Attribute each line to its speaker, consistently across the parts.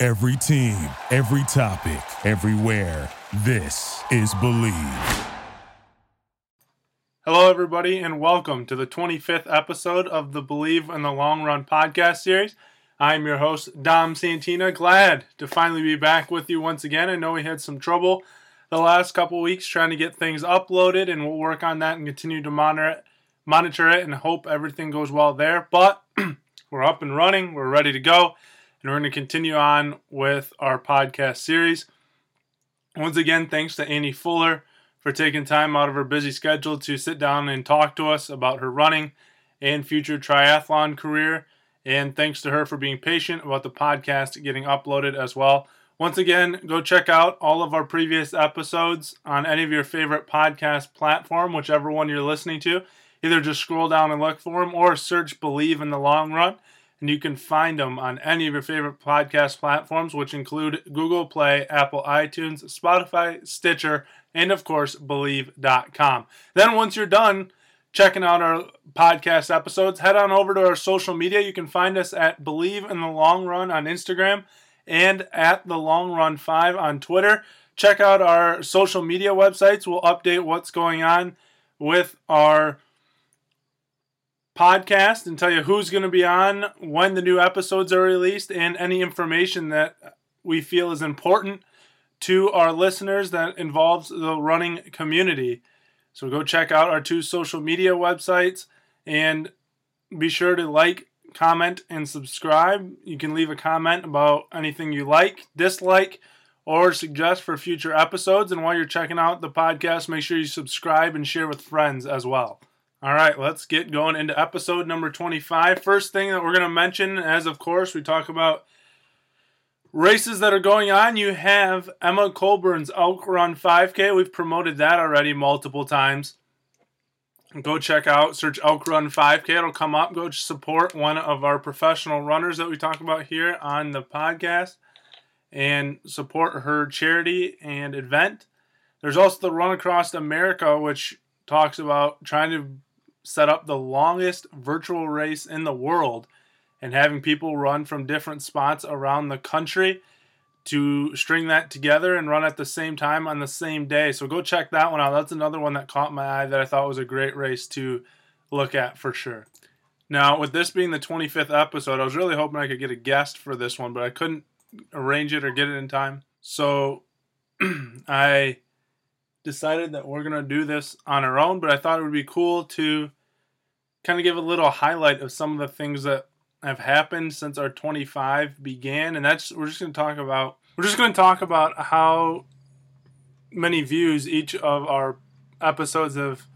Speaker 1: Every team, every topic, everywhere. This is Bleav.
Speaker 2: Hello, everybody, and welcome to the 25th episode of the Bleav in the Long Run podcast series. I'm your host, Dom Santina. Glad to finally be back with you once again. I know we had some trouble the last couple weeks trying to get things uploaded, and we'll work on that and continue to monitor it, monitor it and hope everything goes well there. But we're up and running, we're ready to go, and we're going to continue on with our podcast series. Once again, thanks to Annie Fuller for taking time out of her busy schedule to sit down and talk to us about her running and future triathlon career. And thanks to her for being patient about the podcast getting uploaded as well. Once again, go check out all of our previous episodes on any of your favorite podcast platform, whichever one you're listening to. Either just scroll down and look for them or search Bleav in the Long Run. And you can find them on any of your favorite podcast platforms, which include Google Play, Apple iTunes, Spotify, Stitcher, and of course, Bleav.com. Then once you're done checking out our podcast episodes, head on over to our social media. You can find us at Bleav in the Long Run on Instagram and at the Long Run 5 on Twitter. Check out our social media websites. We'll update what's going on with our podcast and tell you who's going to be on, when the new episodes are released, and any information that we feel is important to our listeners that involves the running community. So go check out our two social media websites and be sure to like, comment, and subscribe. You can leave a comment about anything you like, dislike, or suggest for future episodes. And while you're checking out the podcast, make sure you subscribe and share with friends as well. All right, let's get going into episode number 25. First thing that we're going to mention, as of course, we talk about races that are going on. You have Emma Coburn's Elk Run 5K. We've promoted that already multiple times. Go check out, search Elk Run 5K. It'll come up. Go support one of our professional runners that we talk about here on the podcast and support her charity and event. There's also the Run Across America, which talks about trying to set up the longest virtual race in the world and having people run from different spots around the country to string that together and run at the same time on the same day. So go check that one out. That's another one that caught my eye that I thought was a great race to look at for sure. Now, with this being the 25th episode, I was really hoping I could get a guest for this one, but I couldn't arrange it or get it in time. So I decided that we're going to do this on our own, but I thought it would be cool to kind of give a little highlight of some of the things that have happened since our 25 began and that's we're just going to talk about we're just going to talk about how many views each of our episodes have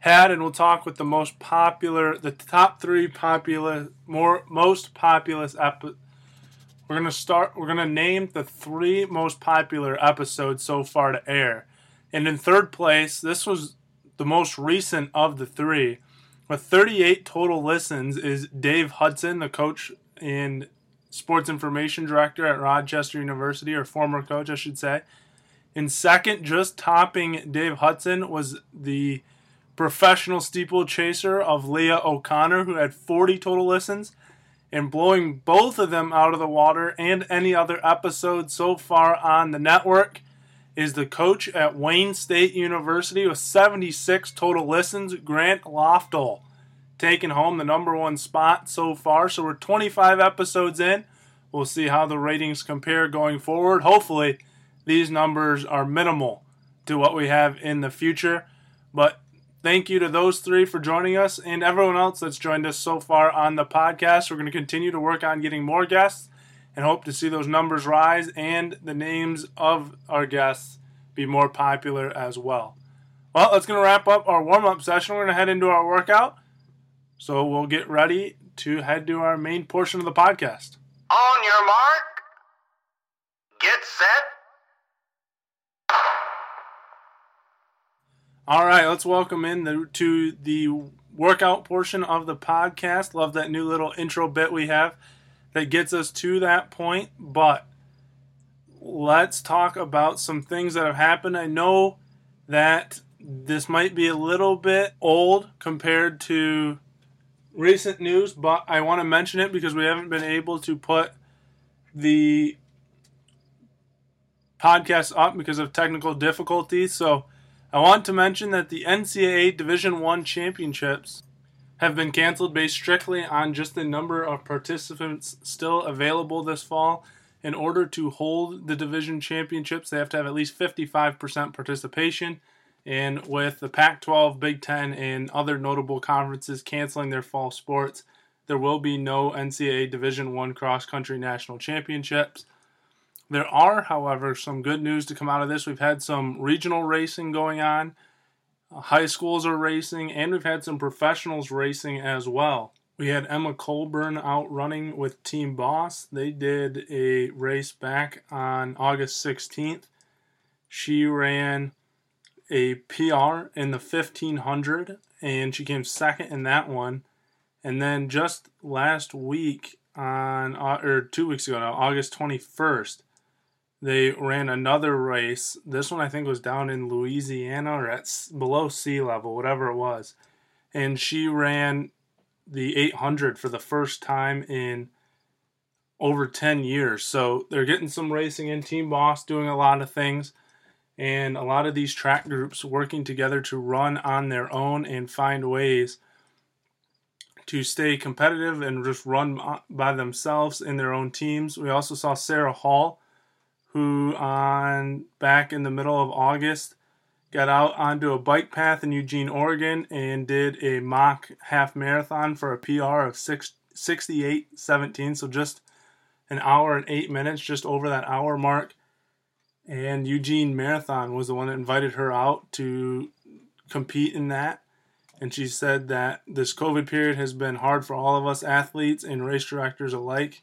Speaker 2: had and we'll talk with the most popular the top 3 popular more most populous we're going to start we're going to name the 3 most popular episodes so far to air. And in third place this was the most recent of the 3 with 38 total listens is Dave Hudson, the coach and sports information director at Rochester University, or former coach, I should say. In second, just topping Dave Hudson, was the professional steeplechaser of Leah O'Connor, who had 40 total listens. And blowing both of them out of the water and any other episode so far on the network is the coach at Wayne State University with 76 total listens, Grant Loftel, taking home the number one spot so far. So we're 25 episodes in. We'll see how the ratings compare going forward. Hopefully, these numbers are minimal to what we have in the future. But thank you to those three for joining us and everyone else that's joined us so far on the podcast. We're going to continue to work on getting more guests and hope to see those numbers rise and the names of our guests be more popular as well. Well, that's going to wrap up our warm up session. We're going to head into our workout. So we'll get ready to head to our main portion of the podcast.
Speaker 3: On your mark. Get set.
Speaker 2: All right, let's welcome in the, to the workout portion of the podcast. Love that new little intro bit we have that gets us to that point. But let's talk about some things that have happened. I know that this might be a little bit old compared to recent news, but I want to mention it because we haven't been able to put the podcast up because of technical difficulties. So I want to mention that the NCAA Division One championships have been canceled based strictly on just the number of participants still available this fall. In order to hold the division championships, they have to have at least 55% participation. And with the Pac 12, Big Ten, and other notable conferences canceling their fall sports, there will be no NCAA Division One cross country national championships. There are, however, some good news to come out of this. We've had some regional racing going on, high schools are racing, and we've had some professionals racing as well. We had Emma Coburn out running with Team Boss. They did a race back on August 16th. She ran a PR in the 1500 and she came second in that one. And then just last week on uh, or 2 weeks ago now, August 21st, they ran another race. This one I think was down in Louisiana or at below sea level, whatever it was. And she ran the 800 for the first time in over 10 years. So they're getting some racing in. Team Boss doing a lot of things and a lot of these track groups working together to run on their own and find ways to stay competitive and just run by themselves in their own teams. We also saw Sarah Hall, who on back in the middle of August got out onto a bike path in Eugene, Oregon, and did a mock half marathon for a PR of 6, 68.17, so just an hour and eight minutes, just over that hour mark and Eugene Marathon was the one that invited her out to compete in that. And she said that this COVID period has been hard for all of us athletes and race directors alike.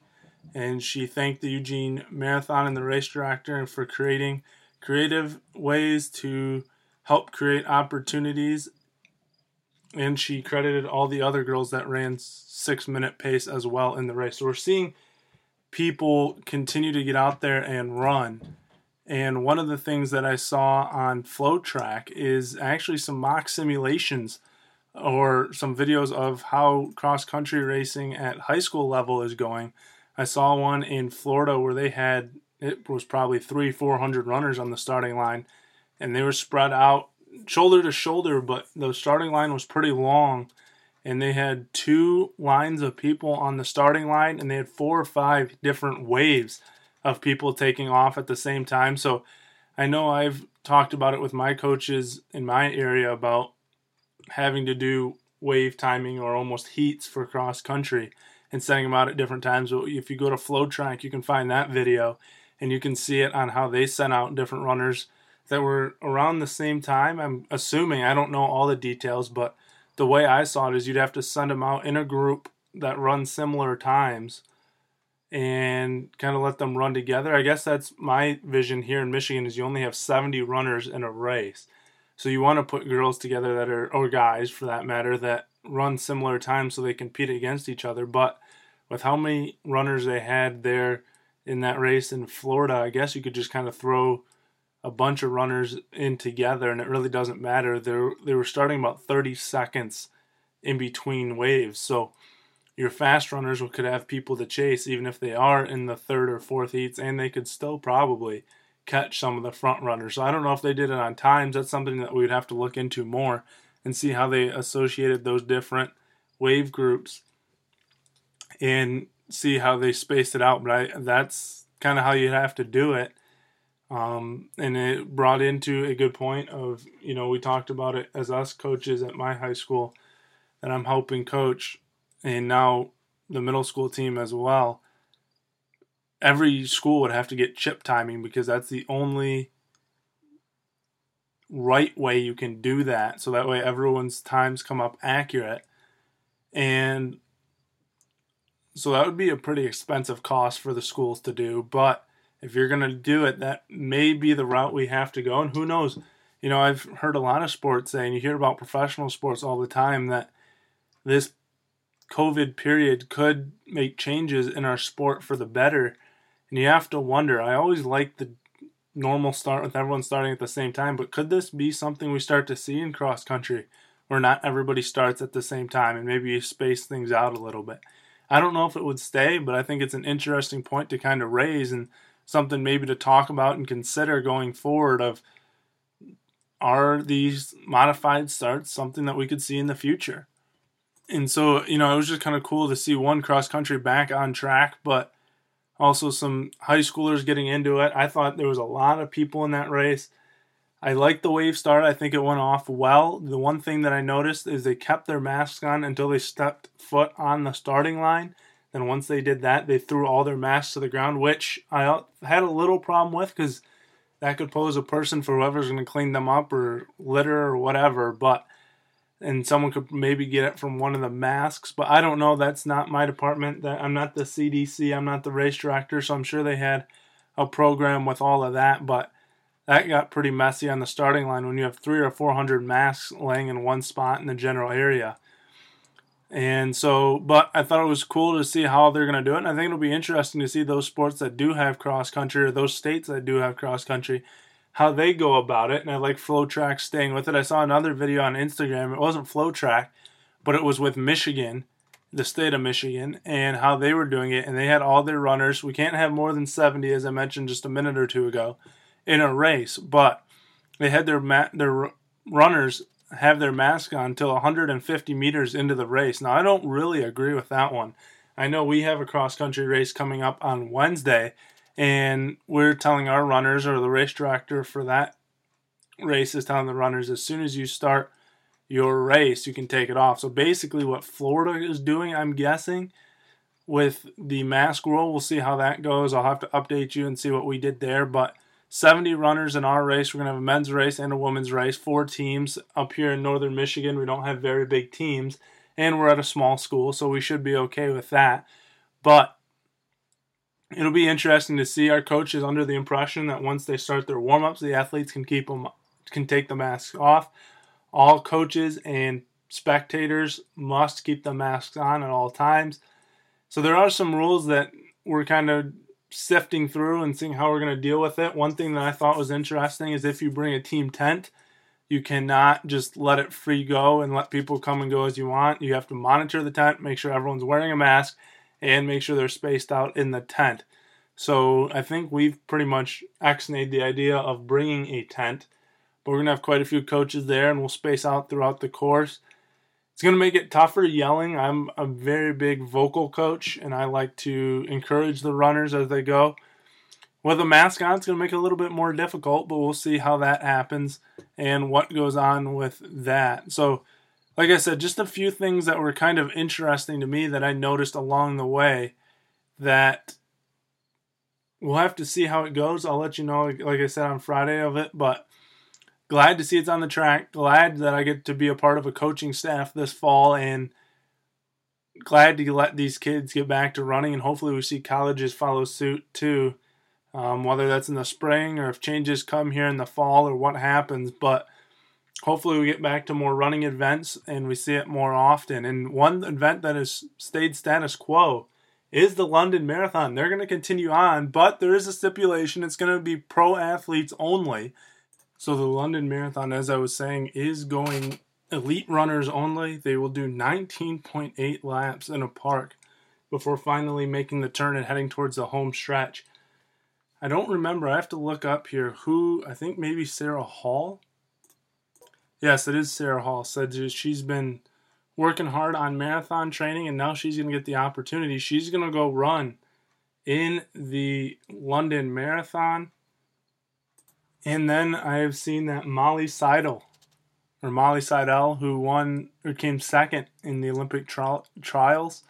Speaker 2: And she thanked the Eugene Marathon and the race director for creating creative ways to help create opportunities. And she credited all the other girls that ran six minute pace as well in the race. So we're seeing people continue to get out there and run and one of the things that I saw on FloTrack is actually some mock simulations or some videos of how cross country racing at high school level is going. I saw one in Florida where they had it was probably three, four hundred runners on the starting line, and they were spread out shoulder to shoulder, but the starting line was pretty long, and they had two lines of people on the starting line, and they had four or five different waves of people taking off at the same time. So I know I've talked about it with my coaches in my area about having to do wave timing or almost heats for cross country and sending them out at different times. If you go to FloTrack, you can find that video and you can see it on how they sent out different runners that were around the same time. I'm assuming, I don't know all the details, but the way I saw it is you'd have to send them out in a group that runs similar times and kind of let them run together. I guess that's my vision here in Michigan is you only have 70 runners in a race. So you want to put girls together that are or guys for that matter that run similar times so they compete against each other. But with how many runners they had there in that race in Florida, I guess you could just kind of throw a bunch of runners in together and it really doesn't matter. They they were starting about 30 seconds in between waves. So your fast runners could have people to chase even if they are in the third or fourth heats and they could still probably catch some of the front runners. So I don't know if they did it on times. That's something that we would have to look into more and see how they associated those different wave groups and see how they spaced it out. But I, that's kind of how you have to do it. Um, and it brought into a good point of, you know, we talked about it as us coaches at my high school that I'm helping coach and now the middle school team as well, every school would have to get chip timing because that's the only right way you can do that. So that way everyone's times come up accurate. And so that would be a pretty expensive cost for the schools to do, but if you're going to do it, that may be the route we have to go. And who knows? You know, I've heard a lot of sports say, and you hear about professional sports all the time, that this COVID period could make changes in our sport for the better. And you have to wonder. I always like the normal start with everyone starting at the same time, but could this be something we start to see in cross country where not everybody starts at the same time and maybe you space things out a little bit? I don't know if it would stay, but I think it's an interesting point to kind of raise and something maybe to talk about and consider going forward of are these modified starts something that we could see in the future? And so, you know, it was just kind of cool to see one cross country back on track, but also some high schoolers getting into it. I thought there was a lot of people in that race. I like the wave start. I think it went off well. The one thing that I noticed is they kept their masks on until they stepped foot on the starting line. Then once they did that, they threw all their masks to the ground, which I had a little problem with because that could pose a person for whoever's going to clean them up or litter or whatever. But and someone could maybe get it from one of the masks, but I don't know. That's not my department. That I'm not the CDC. I'm not the race director, so I'm sure they had a program with all of that. But that got pretty messy on the starting line when you have three or four hundred masks laying in one spot in the general area. And so, but I thought it was cool to see how they're going to do it. And I think it'll be interesting to see those sports that do have cross country or those states that do have cross country how they go about it, and I like FloTrack staying with it. I saw another video on Instagram. It wasn't FloTrack, but it was with Michigan, the state of Michigan, and how they were doing it. And they had all their runners. We can't have more than 70, as I mentioned just a minute or two ago, in a race, but they had their ma- their runners have their mask on until 150 meters into the race. Now, I don't really agree with that one. I know we have a cross country race coming up on Wednesday, and we're telling our runners, or the race director for that race is telling the runners, as soon as you start your race, you can take it off. So basically, what Florida is doing, I'm guessing, with the mask rule, we'll see how that goes. I'll have to update you and see what we did there. But 70 runners in our race. We're going to have a men's race and a women's race. Four teams up here in northern Michigan. We don't have very big teams, and we're at a small school, so we should be okay with that. But it'll be interesting to see our coaches under the impression that once they start their warm-ups the athletes can keep them can take the masks off all coaches and spectators must keep the masks on at all times so there are some rules that we're kind of sifting through and seeing how we're going to deal with it one thing that i thought was interesting is if you bring a team tent you cannot just let it free go and let people come and go as you want you have to monitor the tent make sure everyone's wearing a mask and make sure they're spaced out in the tent. So I think we've pretty much axed the idea of bringing a tent, but we're gonna have quite a few coaches there, and we'll space out throughout the course. It's gonna make it tougher yelling. I'm a very big vocal coach, and I like to encourage the runners as they go. With a mask on, it's gonna make it a little bit more difficult, but we'll see how that happens and what goes on with that. So like I said, just a few things that were kind of interesting to me that I noticed along the way that we'll have to see how it goes. I'll let you know, like I said, on Friday of it, but glad to see it's on the track. Glad that I get to be a part of a coaching staff this fall and glad to let these kids get back to running and hopefully we see colleges follow suit too. Um, whether that's in the spring or if changes come here in the fall or what happens, but hopefully we get back to more running events and we see it more often. And one event that has stayed status quo is the London Marathon. They're going to continue on, but there is a stipulation. It's going to be pro athletes only. So the London Marathon, as I was saying, is going elite runners only. They will do 19.8 laps in a park before finally making the turn and heading towards the home stretch. I don't remember. I have to look up here who, I think maybe Sarah Hall Yes, it is Sarah Hall. Said she's been working hard on marathon training and now she's going to get the opportunity. She's going to go run in the London Marathon. And then I have seen that Molly Seidel, or Molly Seidel, who won or came second in the Olympic tri- trials,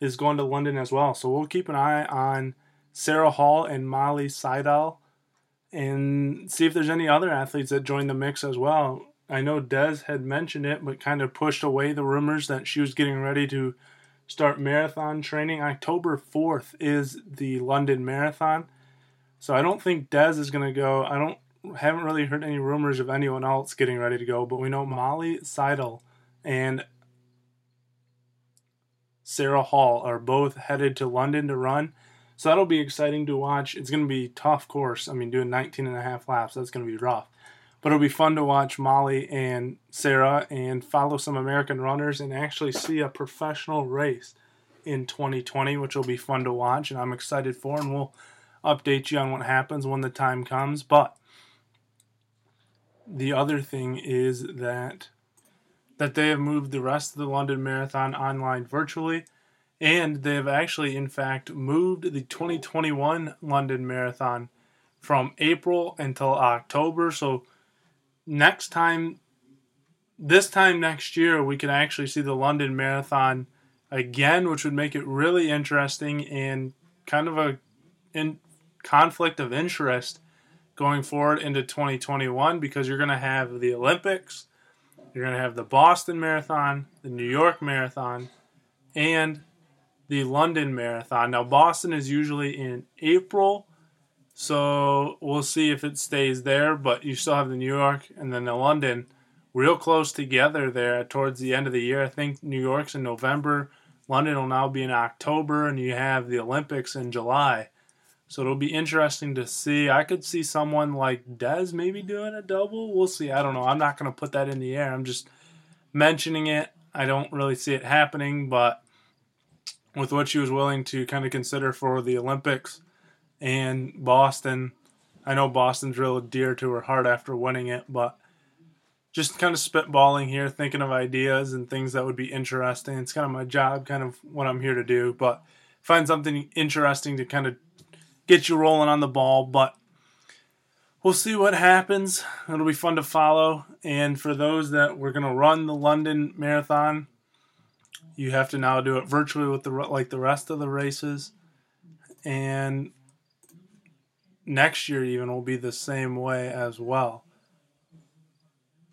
Speaker 2: is going to London as well. So we'll keep an eye on Sarah Hall and Molly Seidel and see if there's any other athletes that join the mix as well. I know Des had mentioned it, but kind of pushed away the rumors that she was getting ready to start marathon training. October 4th is the London Marathon. So I don't think Des is going to go. I don't haven't really heard any rumors of anyone else getting ready to go, but we know Molly Seidel and Sarah Hall are both headed to London to run. So that'll be exciting to watch. It's going to be tough course. I mean, doing 19 and a half laps, that's going to be rough. But it'll be fun to watch Molly and Sarah and follow some American runners and actually see a professional race in 2020, which will be fun to watch and I'm excited for. And we'll update you on what happens when the time comes. But the other thing is that that they have moved the rest of the London Marathon online virtually and they have actually in fact moved the 2021 London Marathon from April until October. So next time this time next year we can actually see the London Marathon again which would make it really interesting and kind of a in conflict of interest going forward into 2021 because you're going to have the Olympics, you're going to have the Boston Marathon, the New York Marathon, and the London Marathon. Now, Boston is usually in April, so we'll see if it stays there, but you still have the New York and then the London real close together there towards the end of the year. I think New York's in November, London will now be in October, and you have the Olympics in July. So it'll be interesting to see. I could see someone like Des maybe doing a double. We'll see. I don't know. I'm not going to put that in the air. I'm just mentioning it. I don't really see it happening, but with what she was willing to kind of consider for the Olympics and Boston, I know Boston's real dear to her heart after winning it, but just kind of spitballing here, thinking of ideas and things that would be interesting. It's kind of my job, kind of what I'm here to do, but find something interesting to kind of get you rolling on the ball. But we'll see what happens. It'll be fun to follow. And for those that we're going to run the London Marathon, you have to now do it virtually with the like the rest of the races. And next year even will be the same way as well.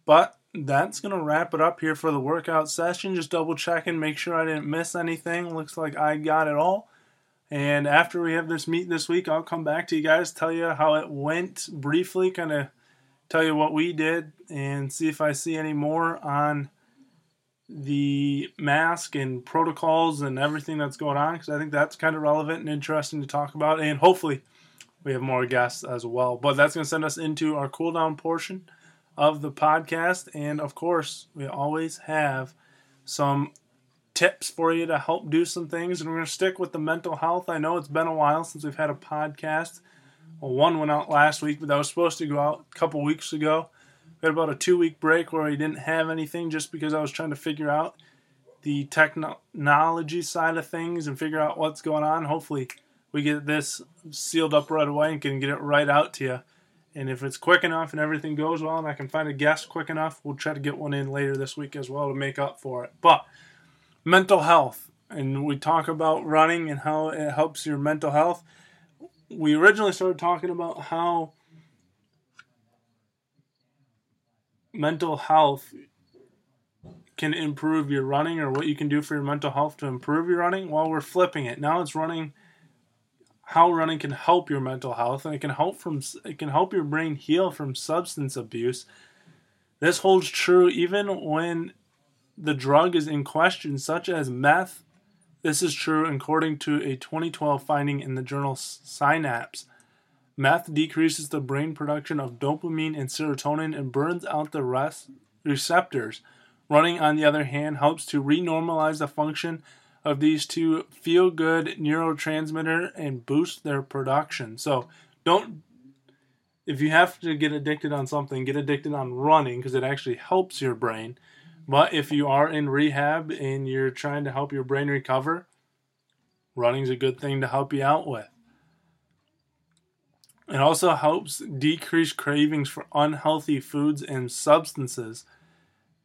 Speaker 2: But that's going to wrap it up here for the workout session. Just double checking, make sure I didn't miss anything. Looks like I got it all. And after we have this meet this week, I'll come back to you guys, tell you how it went briefly, kind of tell you what we did, and see if I see any more on the mask and protocols and everything that's going on, because I think that's kind of relevant and interesting to talk about. And hopefully, we have more guests as well. But that's going to send us into our cool down portion of the podcast. And of course, we always have some tips for you to help do some things. And we're going to stick with the mental health. I know it's been a while since we've had a podcast. Well, one went out last week, but that was supposed to go out a couple weeks ago. We had about a two week break where we didn't have anything just because I was trying to figure out the technology side of things and figure out what's going on. Hopefully, we get this sealed up right away and can get it right out to you. And if it's quick enough and everything goes well and I can find a guest quick enough, we'll try to get one in later this week as well to make up for it. But mental health, and we talk about running and how it helps your mental health. We originally started talking about how mental health can improve your running or what you can do for your mental health to improve your running. While we're flipping it. Now it's running how running can help your mental health and it can help from it can help your brain heal from substance abuse. This holds true even when the drug is in question, such as meth. This is true according to a 2012 finding in the journal Synapse. Meth decreases the brain production of dopamine and serotonin and burns out the rest receptors. Running, on the other hand, helps to renormalize the function of these two feel good neurotransmitter and boost their production. So don't if you have to get addicted on something, get addicted on running because it actually helps your brain. But if you are in rehab and you're trying to help your brain recover, running's a good thing to help you out with. It also helps decrease cravings for unhealthy foods and substances.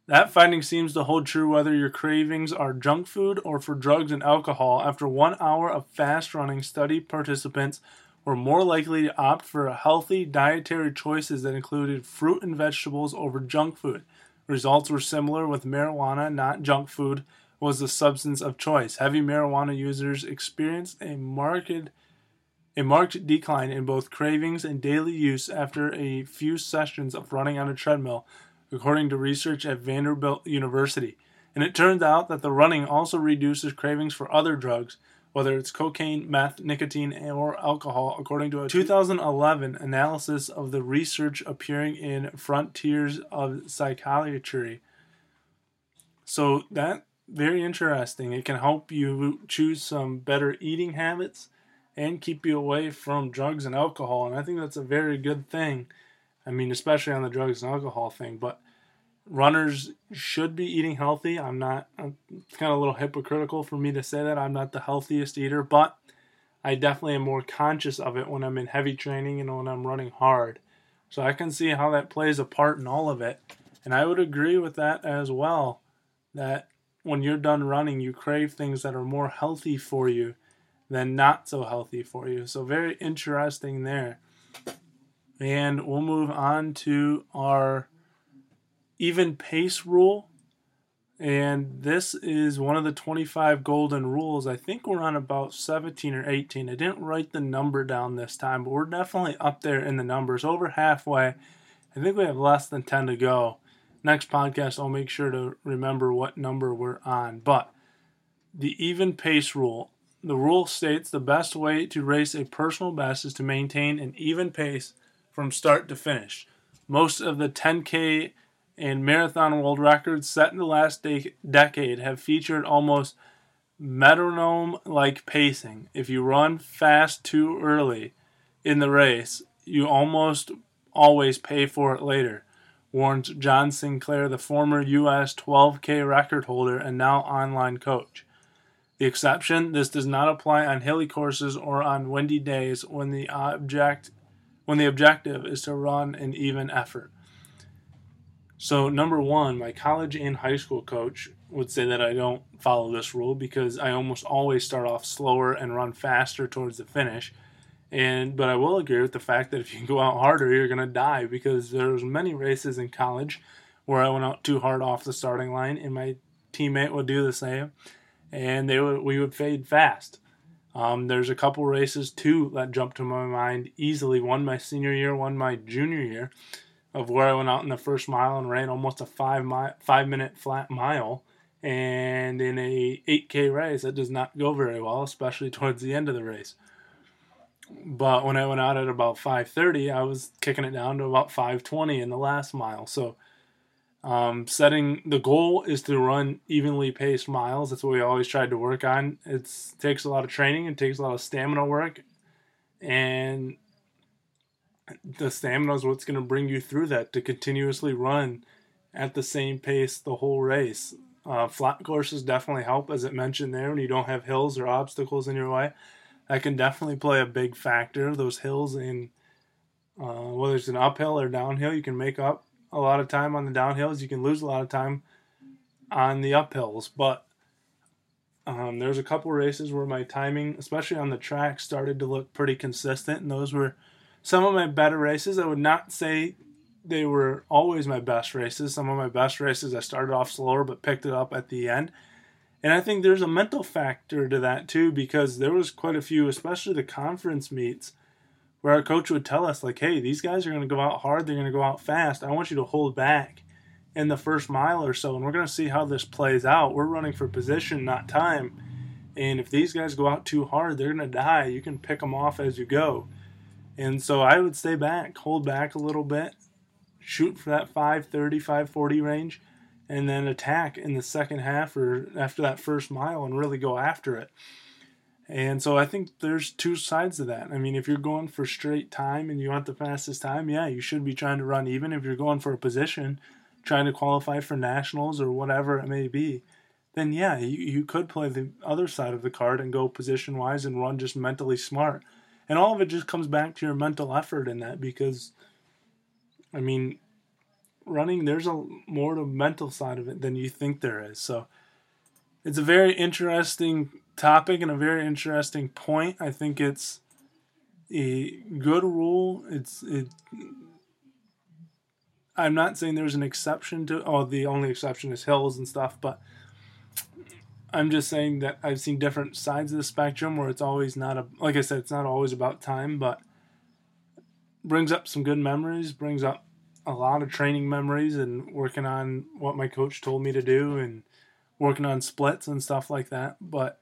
Speaker 2: That finding seems to hold true whether your cravings are junk food or for drugs and alcohol. After one hour of fast running, study participants were more likely to opt for healthy dietary choices that included fruit and vegetables over junk food. Results were similar with marijuana, not junk food, was the substance of choice. Heavy marijuana users experienced a marked a marked decline in both cravings and daily use after a few sessions of running on a treadmill, according to research at Vanderbilt University. And it turns out that the running also reduces cravings for other drugs, whether it's cocaine, meth, nicotine, or alcohol, according to a 2011 analysis of the research appearing in Frontiers of Psychiatry. So that very interesting. It can help you choose some better eating habits and keep you away from drugs and alcohol. And I think that's a very good thing. I mean, especially on the drugs and alcohol thing. But runners should be eating healthy. I'm not, it's kind of a little hypocritical for me to say that. I'm not the healthiest eater, but I definitely am more conscious of it when I'm in heavy training and when I'm running hard. So I can see how that plays a part in all of it. And I would agree with that as well. That when you're done running, you crave things that are more healthy for you than not so healthy for you. So, very interesting there. And we'll move on to our even pace rule. And this is one of the 25 golden rules. I think we're on about 17 or 18. I didn't write the number down this time, but we're definitely up there in the numbers, over halfway. I think we have less than 10 to go. Next podcast, I'll make sure to remember what number we're on. But the even pace rule the rule states the best way to race a personal best is to maintain an even pace from start to finish. Most of the 10K and marathon world records set in the last de- decade have featured almost metronome like pacing. If you run fast too early in the race, you almost always pay for it later, warns Jon Sinclair, the former U.S. 12K record holder and now online coach. The exception, this does not apply on hilly courses or on windy days when the object when the objective is to run an even effort. So number 1, my college and high school coach would say that I don't follow this rule because I almost always start off slower and run faster towards the finish. And but I will agree with the fact that if you go out harder, you're to die because there's many races in college where I went out too hard off the starting line and my teammate would do the same and they would, we would fade fast. Um, there's a couple races too that jump to my mind easily. One my senior year, one my junior year, of where I went out in the first mile and ran almost a five five minute flat mile, and in a 8k race that does not go very well, especially towards the end of the race. But when I went out at about 5:30, I was kicking it down to about 5:20 in the last mile. So um, setting the goal is to run evenly paced miles. That's what we always tried to work on. It takes a lot of training. It takes a lot of stamina work, and the stamina is what's going to bring you through that to continuously run at the same pace the whole race. Uh, flat courses definitely help, as it mentioned there, when you don't have hills or obstacles in your way. That can definitely play a big factor. Those hills in uh, whether it's an uphill or downhill, you can make up a lot of time on the downhills. You can lose a lot of time on the uphills. But um, there's a couple races where my timing, especially on the track, started to look pretty consistent, and those were some of my better races. I would not say they were always my best races. Some of my best races I started off slower but picked it up at the end. And I think there's a mental factor to that too because there was quite a few, especially the conference meets where our coach would tell us like, "Hey, these guys are going to go out hard. They're going to go out fast. I want you to hold back in the first mile or so, and we're going to see how this plays out. We're running for position, not time. And if these guys go out too hard, they're going to die. You can pick them off as you go." And so I would stay back, hold back a little bit, shoot for that 530, 540 range, and then attack in the second half or after that first mile and really go after it. And so I think there's two sides to that. I mean, if you're going for straight time and you want the fastest time, yeah, you should be trying to run even. If you're going for a position, trying to qualify for nationals or whatever it may be, then yeah, you, you could play the other side of the card and go position wise and run just mentally smart. And all of it just comes back to your mental effort in that because, I mean, running, there's a more to mental side of it than you think there is. So it's a very interesting topic and a very interesting point. I think it's a good rule. It's it. I'm not saying there's an exception to. Oh, the only exception is hills and stuff, but I'm just saying that I've seen different sides of the spectrum where it's always not a like I said, it's not always about time, but brings up some good memories, brings up a lot of training memories and working on what my coach told me to do and working on splits and stuff like that. But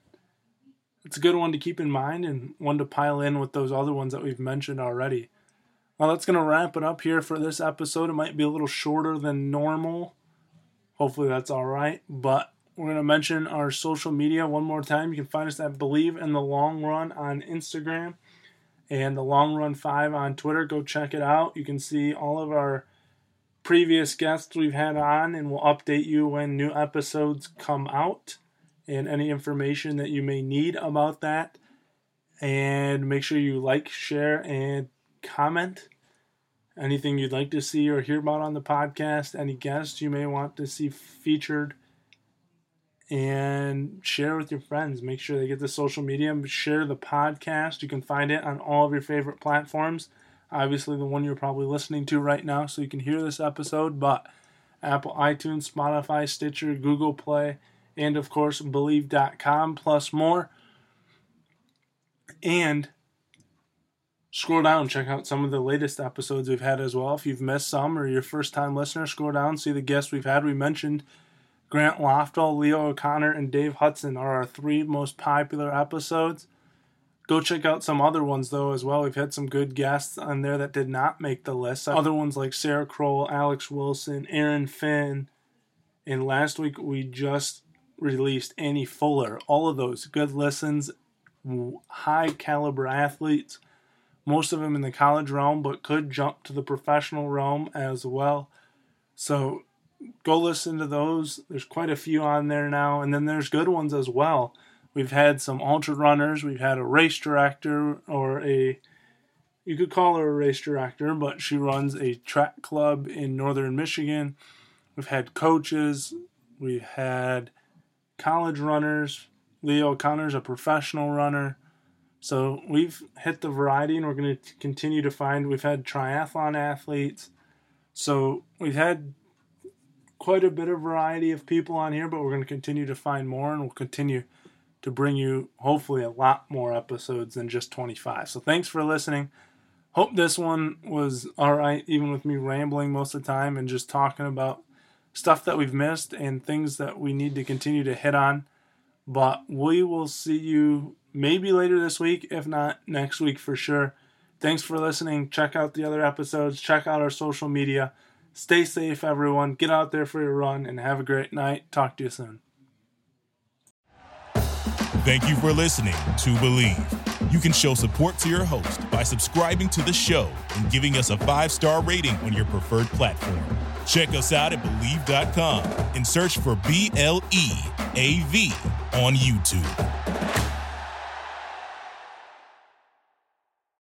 Speaker 2: it's a good one to keep in mind and one to pile in with those other ones that we've mentioned already. Well, that's going to wrap it up here for this episode. It might be a little shorter than normal. Hopefully, that's all right. But we're going to mention our social media one more time. You can find us at Bleav in the Long Run on Instagram and the Long Run 5 on Twitter. Go check it out. You can see all of our previous guests we've had on, and we'll update you when new episodes come out and any information that you may need about that. And make sure you like, share, and comment. Anything you'd like to see or hear about on the podcast, any guests you may want to see featured, and share with your friends. Make sure they get the social media, share the podcast. You can find it on all of your favorite platforms obviously the one you're probably listening to right now, so you can hear this episode, but Apple, iTunes, Spotify, Stitcher, Google Play, and of course, Bleav.com, plus more. And scroll down, check out some of the latest episodes we've had as well. If you've missed some or you're first time listener, scroll down, see the guests we've had. We mentioned Grant Loftal, Leah O'Connor, and Dave Hudson are our three most popular episodes. Go check out some other ones though as well. We've had some good guests on there that did not make the list. Other ones like Sarah Kroll, Alex Wilson, Aaron Finn, and last week we just released Annie Fuller. All of those good listens, high caliber athletes. Most of them in the college realm, but could jump to the professional realm as well. So go listen to those. There's quite a few on there now, and then there's good ones as well. We've had some ultra runners. We've had a race director or a, you could call her a race director, but she runs a track club in northern Michigan. We've had coaches. We've had college runners. Leah O'Connor's a professional runner. So we've hit the variety and we're going to continue to find. We've had triathlon athletes. So we've had quite a bit of variety of people on here, but we're going to continue to find more and we'll continue to bring you hopefully a lot more episodes than just 25. So thanks for listening. Hope this one was all right, even with me rambling most of the time and just talking about stuff that we've missed and things that we need to continue to hit on. But we will see you maybe later this week, if not next week for sure. Thanks for listening. Check out the other episodes, check out our social media. Stay safe, everyone. Get out there for your run and have a great night. Talk to you soon.
Speaker 1: Thank you for listening to Bleav. You can show support to your host by subscribing to the show and giving us a five star rating on your preferred platform. Check us out at Bleav.com and search for B L E A V on YouTube.